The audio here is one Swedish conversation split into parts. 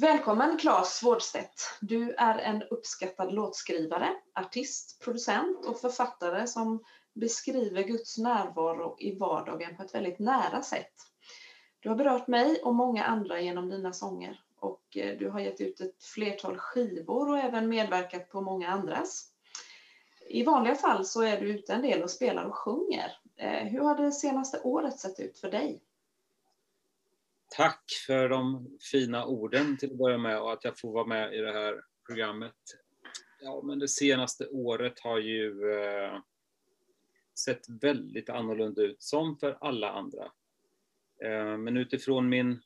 Välkommen Claes Wårdstedt. Du är en uppskattad låtskrivare, artist, producent och författare som beskriver Guds närvaro i vardagen på ett väldigt nära sätt. Du har berört mig och många andra genom dina sånger och eh, du har gett ut ett flertal skivor och även medverkat på många andras. I vanliga fall så är du ute en del och spelar och sjunger. Eh, hur har det senaste året sett ut för dig? Tack för de fina orden till att börja med och att jag får vara med i det här programmet. Ja, men det senaste året har ju eh, sett väldigt annorlunda ut, som för alla andra. Eh, men utifrån min,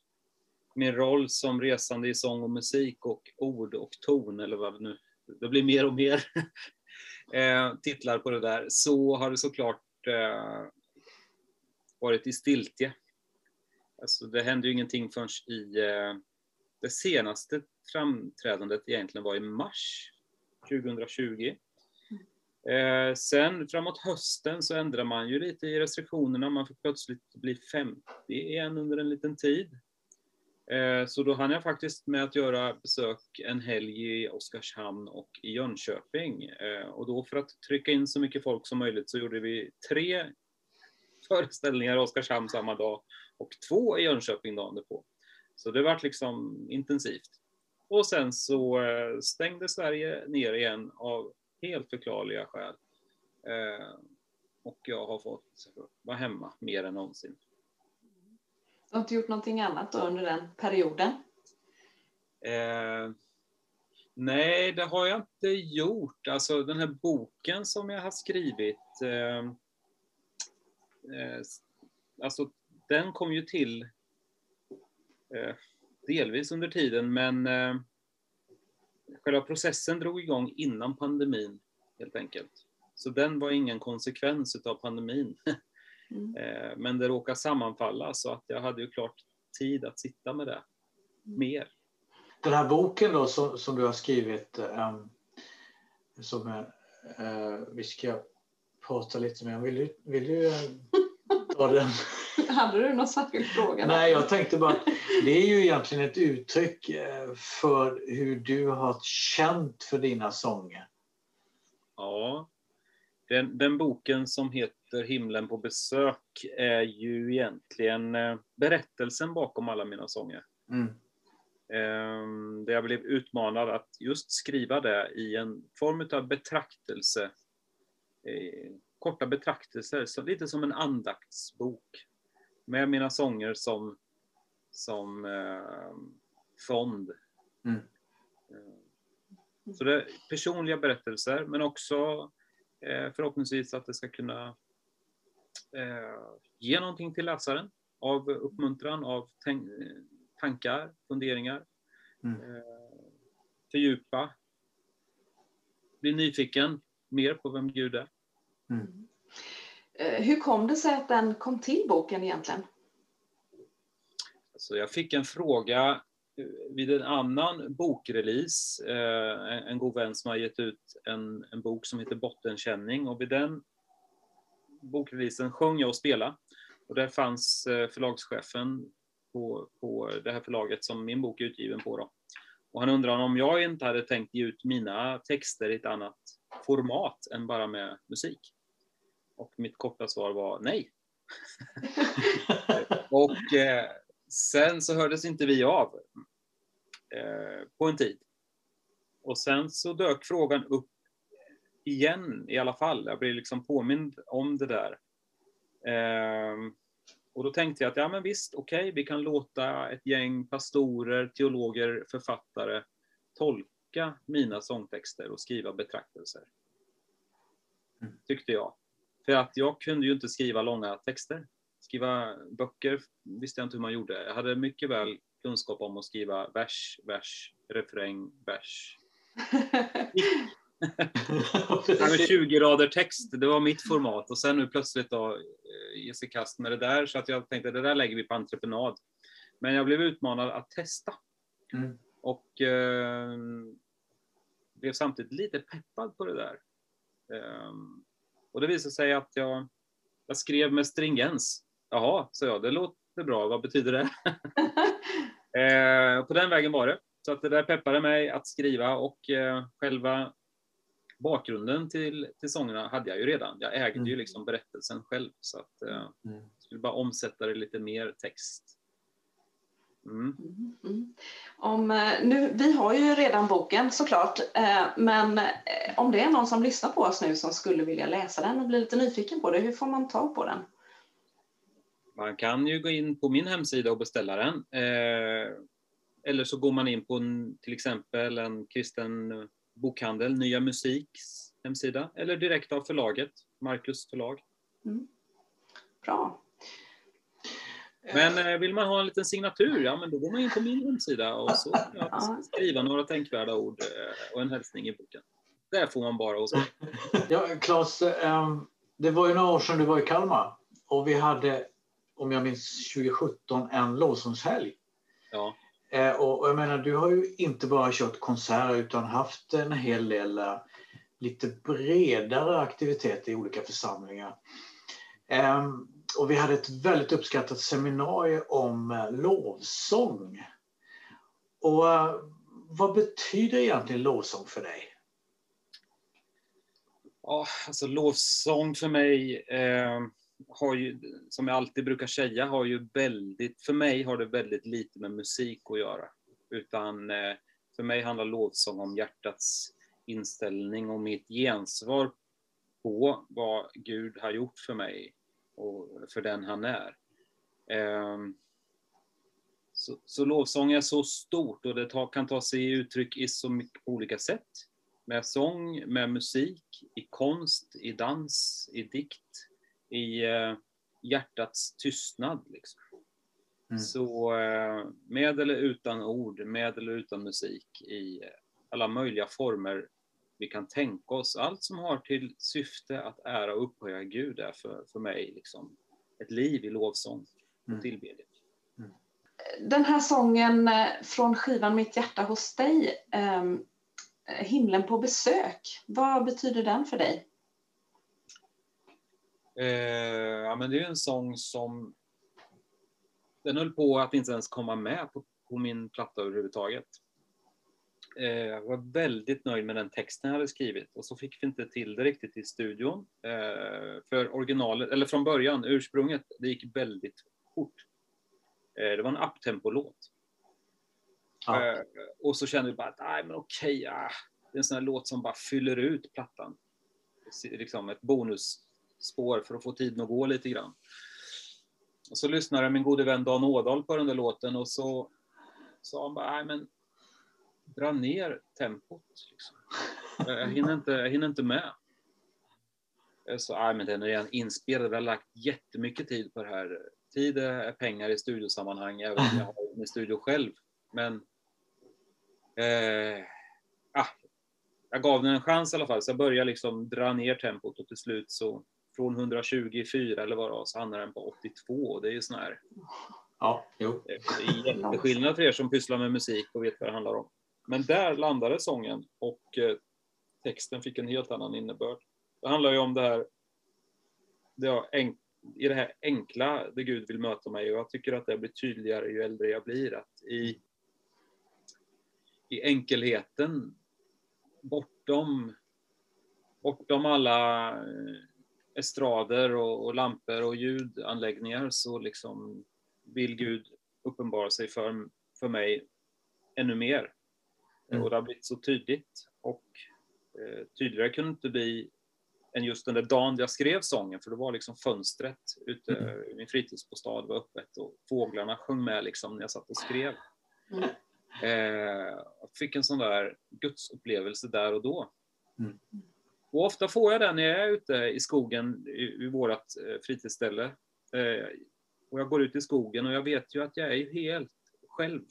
min roll som resande i sång och musik och ord och ton, eller vad det nu det blir mer och mer eh, titlar på det där, så har det såklart eh, varit i stiltje. Alltså det hände ju ingenting förrän i eh, det senaste framträdandet egentligen var i mars 2020. Eh, sen framåt hösten så ändrade man ju lite i restriktionerna. Man fick plötsligt bli 50 igen under en liten tid. Eh, så då hann jag faktiskt med att göra besök en helg i Oskarshamn och i Jönköping. Eh, och då för att trycka in så mycket folk som möjligt så gjorde vi tre föreställningar i Oskarshamn samma dag och två i Jönköping dagen på. Så det var liksom intensivt. Och sen så eh, stängde Sverige ner igen av helt förklarliga skäl. Eh, och jag har fått vara hemma mer än någonsin. Du har inte gjort någonting annat under den perioden? Eh, nej, det har jag inte gjort. Alltså den här boken som jag har skrivit, eh, eh, alltså den kom ju till eh, delvis under tiden, men eh, själva processen drog igång innan pandemin, helt enkelt. Så den var ingen konsekvens av pandemin. Mm. Eh, men det råkade sammanfalla så att jag hade ju klart tid att sitta med det mm. mer. Den här boken då som, som du har skrivit, um, som är, uh, vi ska prata lite mer om. Vill du, vill du uh, ta den? Hade du någon särskild fråga? Nej, jag tänkte bara att det är ju egentligen ett uttryck för hur du har känt för dina sånger. Ja, den, den boken som heter Himlen på besök är ju egentligen eh, berättelsen bakom alla mina sånger. Mm. Ehm, där jag blev utmanad att just skriva det i en form av betraktelse. Eh, korta betraktelser, så lite som en andaktsbok. Med mina sånger som, som eh, fond. Mm. Så det är personliga berättelser, men också Eh, förhoppningsvis att det ska kunna eh, ge någonting till läsaren av uppmuntran, av tankar, funderingar. Mm. Eh, fördjupa, bli nyfiken mer på vem Gud är. Mm. Hur kom det sig att den kom till boken egentligen? Alltså jag fick en fråga vid en annan bokrelease, eh, en god vän som har gett ut en, en bok som heter Bottenkänning och vid den bokreleasen sjöng jag och spelade. Och där fanns eh, förlagschefen på, på det här förlaget som min bok är utgiven på. Då. Och han undrade om jag inte hade tänkt ge ut mina texter i ett annat format än bara med musik. Och mitt korta svar var nej. och eh, Sen så hördes inte vi av eh, på en tid. Och sen så dök frågan upp igen i alla fall. Jag blev liksom påmind om det där. Eh, och då tänkte jag att ja men visst, okej, okay, vi kan låta ett gäng pastorer, teologer, författare tolka mina sångtexter och skriva betraktelser. Mm. Tyckte jag. För att jag kunde ju inte skriva långa texter skriva böcker visste jag inte hur man gjorde. Jag hade mycket väl kunskap om att skriva vers, vers, refräng, vers. 20 rader text, det var mitt format och sen nu plötsligt då eh, ge sig kast med det där så att jag tänkte det där lägger vi på entreprenad. Men jag blev utmanad att testa. Mm. Och eh, blev samtidigt lite peppad på det där. Eh, och det visade sig att jag, jag skrev med stringens. Jaha, så jag, det låter bra. Vad betyder det? eh, på den vägen var det. så att det där peppade mig att skriva och eh, själva bakgrunden till, till sångerna hade jag ju redan. Jag ägde Mm. ju liksom berättelsen själv så att eh, Mm. jag skulle bara omsätta det lite mer text. Mm. Mm, mm. Om, eh, nu, vi har ju redan boken såklart, eh, men eh, om det är någon som lyssnar på oss nu som skulle vilja läsa den och bli lite nyfiken på det, hur får man tag på den? Man kan ju gå in på min hemsida och beställa den. Eller så går man in på en, till exempel en kristen bokhandel, Nya Musiks hemsida, eller direkt av förlaget, Marcus förlag. Bra. Men eh, vill man ha en liten signatur, ja men då går man in på min hemsida och så kan jag Ja. skriva några tänkvärda ord eh, och en hälsning i boken. Det får man bara hos mig. Ja, Claes, ehm, det var ju några år sedan du var i Kalmar och vi hade, om jag minns 2017, en lovsångshelg. Ja. Eh, Och och jag menar, du har ju inte bara kört konserter utan haft en hel del lite bredare aktiviteter i olika församlingar. Och vi hade ett väldigt uppskattat seminarium om eh, lovsång. Och eh, vad betyder egentligen lovsång för dig? Ja, alltså lovsång för mig eh, har ju, som jag alltid brukar säga, har ju väldigt, för mig har det väldigt lite med musik att göra. Utan eh, för mig handlar lovsång om hjärtats inställning och mitt gensvar på vad Gud har gjort för mig och för den han är. Eh, så, så lovsång är så stort och det ta, kan ta sig uttryck i så mycket olika sätt med sång, med musik, i konst, i dans, i dikt, i eh, hjärtats tystnad. Liksom. Mm. Så eh, med eller utan ord, med eller utan musik, i alla möjliga former vi kan tänka oss. Allt som har till syfte att ära och upphöja Gud är för, för mig liksom ett liv i lovsång och Mm. tillbedjan. Den här sången eh, från skivan Mitt hjärta hos dig, ehm, Himlen på besök, vad betyder den för dig? Eh, ja, men det är en sång som... Den höll på att inte ens komma med på, på min platta överhuvudtaget. Eh, jag var väldigt nöjd med den texten jag hade skrivit och så fick vi inte till det riktigt i studion. Eh, för originalet, eller från början, ursprunget, det gick väldigt fort. Eh, det var en uptempo-låt. Ja. Eh, och så kände vi bara att, nej men okej, ah, det är en sån här låt som bara fyller ut plattan. Liksom ett bonusspår för att få tiden att gå lite grann. Och så lyssnade min gode vän Dan Ådahl på den där låten och så sa han bara, nej men dra ner tempot. Liksom. Jag, hinner inte, jag hinner inte med. Jag sa, nej men den är redan inspelad, vi har lagt jättemycket tid på det här. Tid är pengar i studiosammanhang, även om jag har min studio själv. Men eh, ah, jag gav den en chans i alla fall, så jag började liksom dra ner tempot och till slut så från 124 eller vad det var så hamnade den på 82. Och Det är ju sån här Ja, jo. det är jätteskillnad för er som pysslar med musik och vet vad det handlar om. Men där landade sången och eh, texten fick en helt annan innebörd. Det handlar ju om det här, det enk, i det här enkla, det Gud vill möta mig och jag tycker att det blir tydligare ju äldre jag blir. Att i, I enkelheten, bortom, bortom alla eh, estrader och, och lampor och ljudanläggningar så liksom vill Gud uppenbara sig för, för mig ännu mer. Mm. Och det har blivit så tydligt. Och eh, tydligare kunde det inte bli än just den där dagen jag skrev sången, för det var liksom fönstret ute Mm. i min fritidsbostad var öppet och fåglarna sjöng med liksom när jag satt och skrev. Mm. Eh, jag fick en sån där gudsupplevelse där och då. Mm. Och ofta får jag den när jag är ute i skogen i, i vårt eh, fritidsställe. Eh, och jag går ut i skogen och jag vet ju att jag är helt själv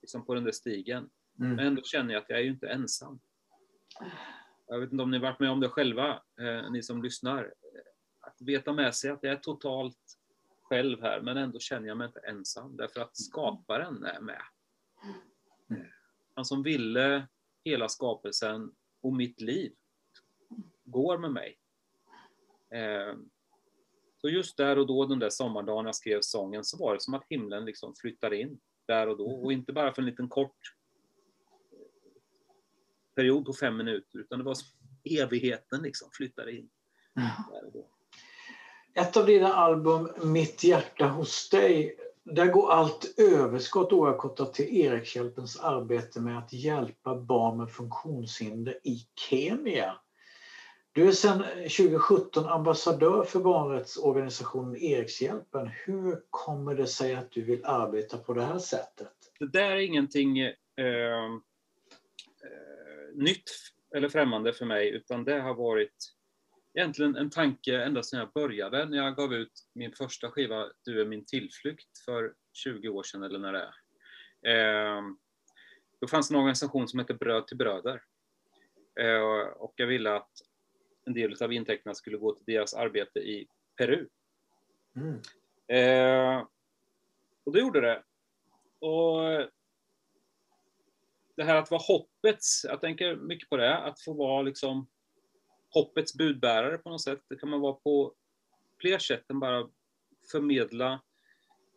liksom på den där stigen. Men Mm. ändå känner jag att jag är ju inte ensam. Jag vet inte om ni varit med om det själva, eh, ni som lyssnar. Att veta med sig att jag är totalt själv här, men ändå känner jag mig inte ensam. Därför att skaparen är med. Mm. Han som ville hela skapelsen och mitt liv går med mig. Eh, Så just där och då, den där sommardagen jag skrev sången, så var det som att himlen liksom flyttade in där och då. Och inte bara för en liten kort period på fem minuter, utan det var som evigheten liksom flyttade in. Mm. Ett av dina album, Mitt hjärta hos dig, där går allt överskott oavkortat till Erikshjälpens arbete med att hjälpa barn med funktionshinder i Kenya. Du är sedan 2017 ambassadör för barnrättsorganisationen Erikshjälpen. Hur kommer det sig att du vill arbeta på det här sättet? Det där är ingenting eh, eh, nytt eller främmande för mig, utan det har varit egentligen en tanke ända sedan jag började, när jag gav ut min första skiva Du är min tillflykt för 20 år sedan eller när det är. Eh, då fanns en organisation som hette Bröd till bröder. Eh, och jag ville att en del av intäkterna skulle gå till deras arbete i Peru. Mm. Eh, och det gjorde det. Och det här att vara hoppets, jag tänker mycket på det, att få vara liksom hoppets budbärare på något sätt. Det kan man vara på fler sätt än bara förmedla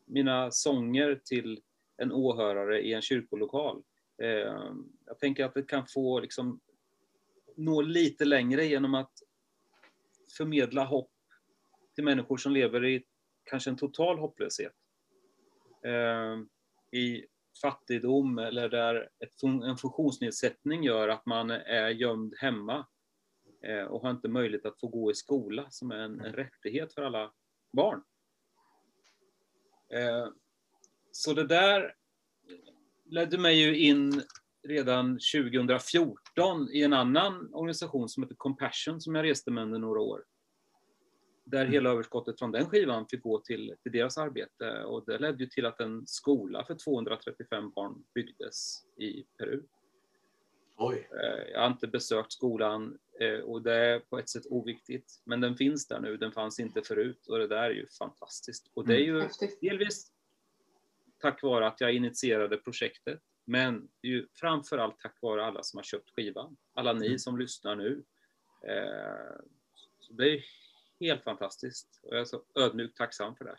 mina sånger till en åhörare i en kyrkolokal. Ehm, jag tänker att det kan få liksom nå lite längre genom att förmedla hopp till människor som lever i kanske en total hopplöshet. Ehm, I fattigdom eller där en funktionsnedsättning gör att man är gömd hemma eh, och har inte möjlighet att få gå i skola som är en, en rättighet för alla barn. Eh, så det där ledde mig ju in redan 2014 i en annan organisation som heter Compassion som jag reste med under några år. Där hela överskottet från den skivan fick gå till, till deras arbete och det ledde ju till att en skola för 235 barn byggdes i Peru. Oj. Eh, jag har inte besökt skolan eh, och det är på ett sätt oviktigt, men den finns där nu, den fanns inte förut och det där är ju fantastiskt. Och det är ju delvis tack vare att jag initierade projektet men det är ju framförallt tack vare alla som har köpt skivan. Alla ni mm. som lyssnar nu. Eh, så det är helt fantastiskt och jag är så ödmjukt tacksam för det.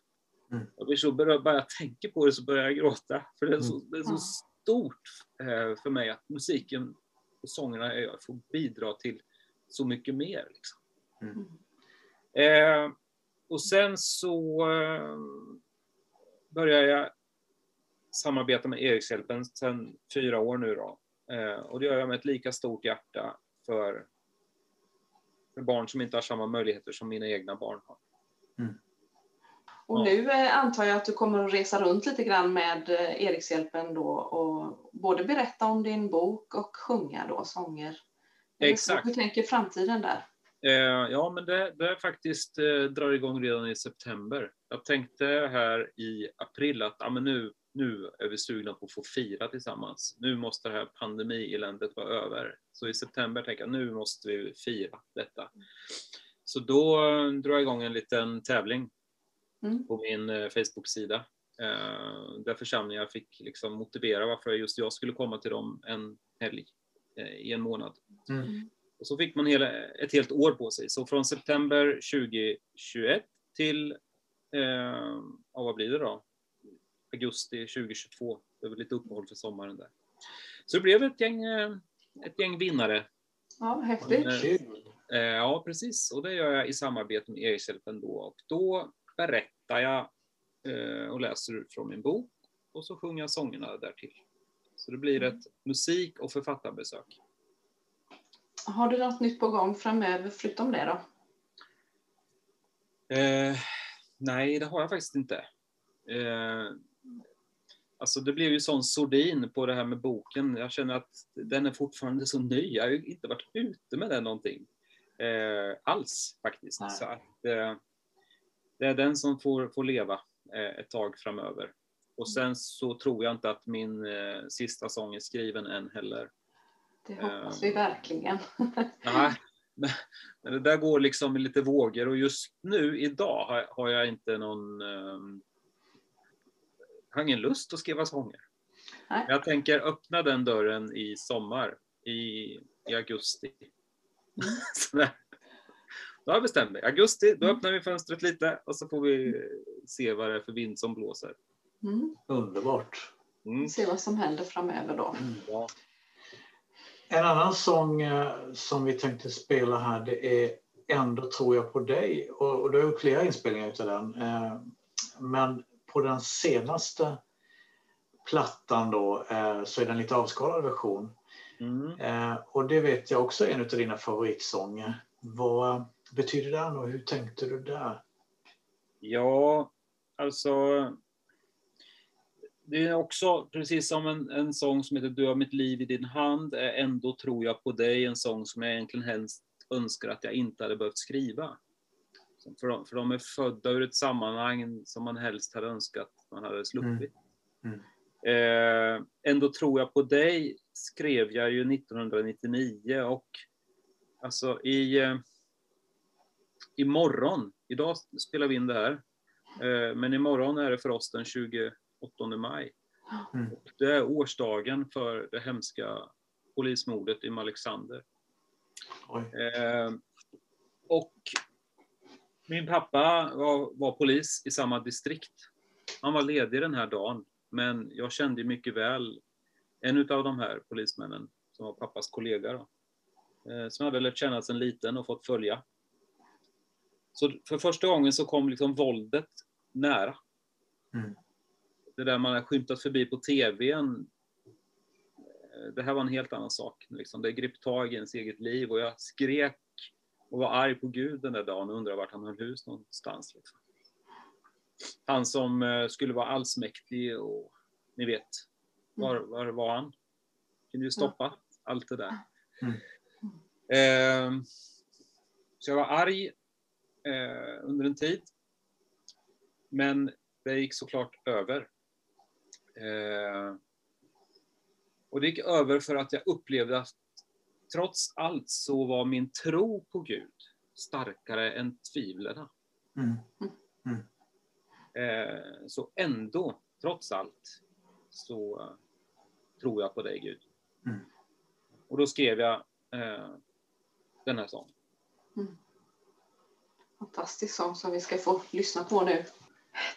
Mm. Jag blir så berörd, bara jag tänker på det så börjar jag gråta. För det är så, mm. det är så stort eh, för mig att musiken och sångerna jag får bidra till så mycket mer. Liksom. Mm. Eh, och sen så eh, började jag samarbetar med Erikshjälpen sedan fyra år nu då. Eh, och det gör jag med ett lika stort hjärta för, för barn som inte har samma möjligheter som mina egna barn har. Mm. Och nu eh, antar jag att du kommer att resa runt lite grann med eh, Erikshjälpen då och både berätta om din bok och sjunga då sånger. Exakt. Hur tänker framtiden där? ja, men det, det faktiskt drar igång redan i september. Jag tänkte här i april att ja, men nu nu är vi sugna på att få fira tillsammans. Nu måste det här pandemieländet vara över. Så i september tänker jag nu måste vi fira detta. Så då drar jag igång en liten tävling mm. på min eh, Facebook-sida eh, där församlingar fick liksom motivera varför just jag skulle komma till dem en helg eh, i en månad. Mm. Och så fick man hela, ett helt år på sig. Så från september 2021 till, eh, vad blir det då? augusti 2022. Det var lite uppehåll för sommaren där. Så det blev ett gäng, ett gäng vinnare. Ja, häftigt. Eh, eh, ja, precis. Och det gör jag i samarbete med Erikshjälpen då. Och då berättar jag och läser från min bok och så sjunger jag sångerna därtill. Så det blir ett musik och författarbesök. Har du något nytt på gång framöver förutom det då? Eh, nej, det har jag faktiskt inte. Eh, Alltså det blev ju sån sordin på det här med boken. Jag känner att den är fortfarande så ny. Jag har ju inte varit ute med den någonting eh, alls faktiskt. Nej. Så att, eh, det är den som får, får leva eh, ett tag framöver. Och sen så tror jag inte att min eh, sista sång är skriven än heller. Det hoppas vi eh, verkligen. nej, men det där går liksom i lite vågor och just nu idag har, har jag inte någon ehm, har ingen lust att skriva sånger. Nej. Jag tänker öppna den dörren i sommar, i, i augusti. Mm. då har jag bestämt mig. Augusti, då mm. öppnar vi fönstret lite och så får vi se vad det är för vind som blåser. Mm. Underbart. Mm. Se vad som händer framöver då. Mm. Ja. En annan sång eh, som vi tänkte spela här det är Ändå tror jag på dig. Och, och du har gjort flera inspelningar utav den. Eh, men på den senaste plattan då eh, så är det en lite avskalad version. Mm. Eh, och det vet jag också är en av dina favoritsånger. Vad betyder den och hur tänkte du där? Ja, alltså det är också, precis som en, en sång som heter Du har mitt liv i din hand, är Ändå tror jag på dig, en sång som jag egentligen helst önskar att jag inte hade behövt skriva. För de, för de är födda ur ett sammanhang som man helst hade önskat man hade sluppit. Mm. Eh, Ändå tror jag på dig skrev jag ju 1999 och alltså i, eh, imorgon, idag spelar vi in det här, eh, men imorgon är det för oss den 28 maj. Mm. Det är årsdagen för det hemska polismordet i Malexander. Eh, och min pappa var, var polis i samma distrikt. Han var ledig den här dagen, men jag kände mycket väl en av de här polismännen som var pappas kollega. Då, eh, som jag hade lärt känna sedan liten och fått följa. Så för första gången så kom liksom våldet nära. Mm. Det där man har skymtat förbi på TVn. eh, Det här var en helt annan sak. Liksom. Det grep tag i ens eget liv och jag skrek och var arg på Gud den där dagen och undrade vart han höll hus någonstans. Liksom. Han som eh, skulle vara allsmäktig och ni vet, var, var var han? Kunde ju stoppa allt det där. Mm. Eh, så jag var arg eh, under en tid. Men det gick såklart över. Eh, och det gick över för att jag upplevde att trots allt så var min tro på Gud starkare än tvivlen. Mm. Eh, så ändå, trots allt, så eh, tror jag på dig Gud. Mm. Och då skrev jag eh, den här sången. Fantastisk sång som vi ska få lyssna på nu.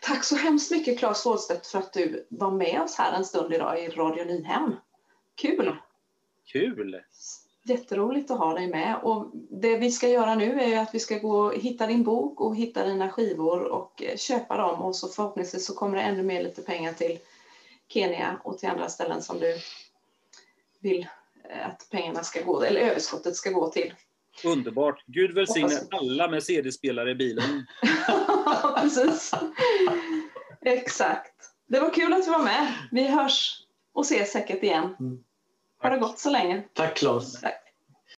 Tack så hemskt mycket Claes Wåhlstedt för att du var med oss här en stund idag i Radio Nyhem. Kul! Kul! Jätteroligt att ha dig med. Och det vi ska göra nu är att vi ska gå och hitta din bok och hitta dina skivor och eh, köpa dem och så förhoppningsvis så kommer det ännu mer lite pengar till Kenya och till andra ställen som du vill eh, att pengarna ska gå, eller överskottet ska gå till. Underbart! Gud välsigne alla med CD-spelare i bilen. Precis. Exakt. Det var kul att du var med. Vi hörs och ses säkert igen. Mm. Ha det gott så länge. Tack Claes. Tack.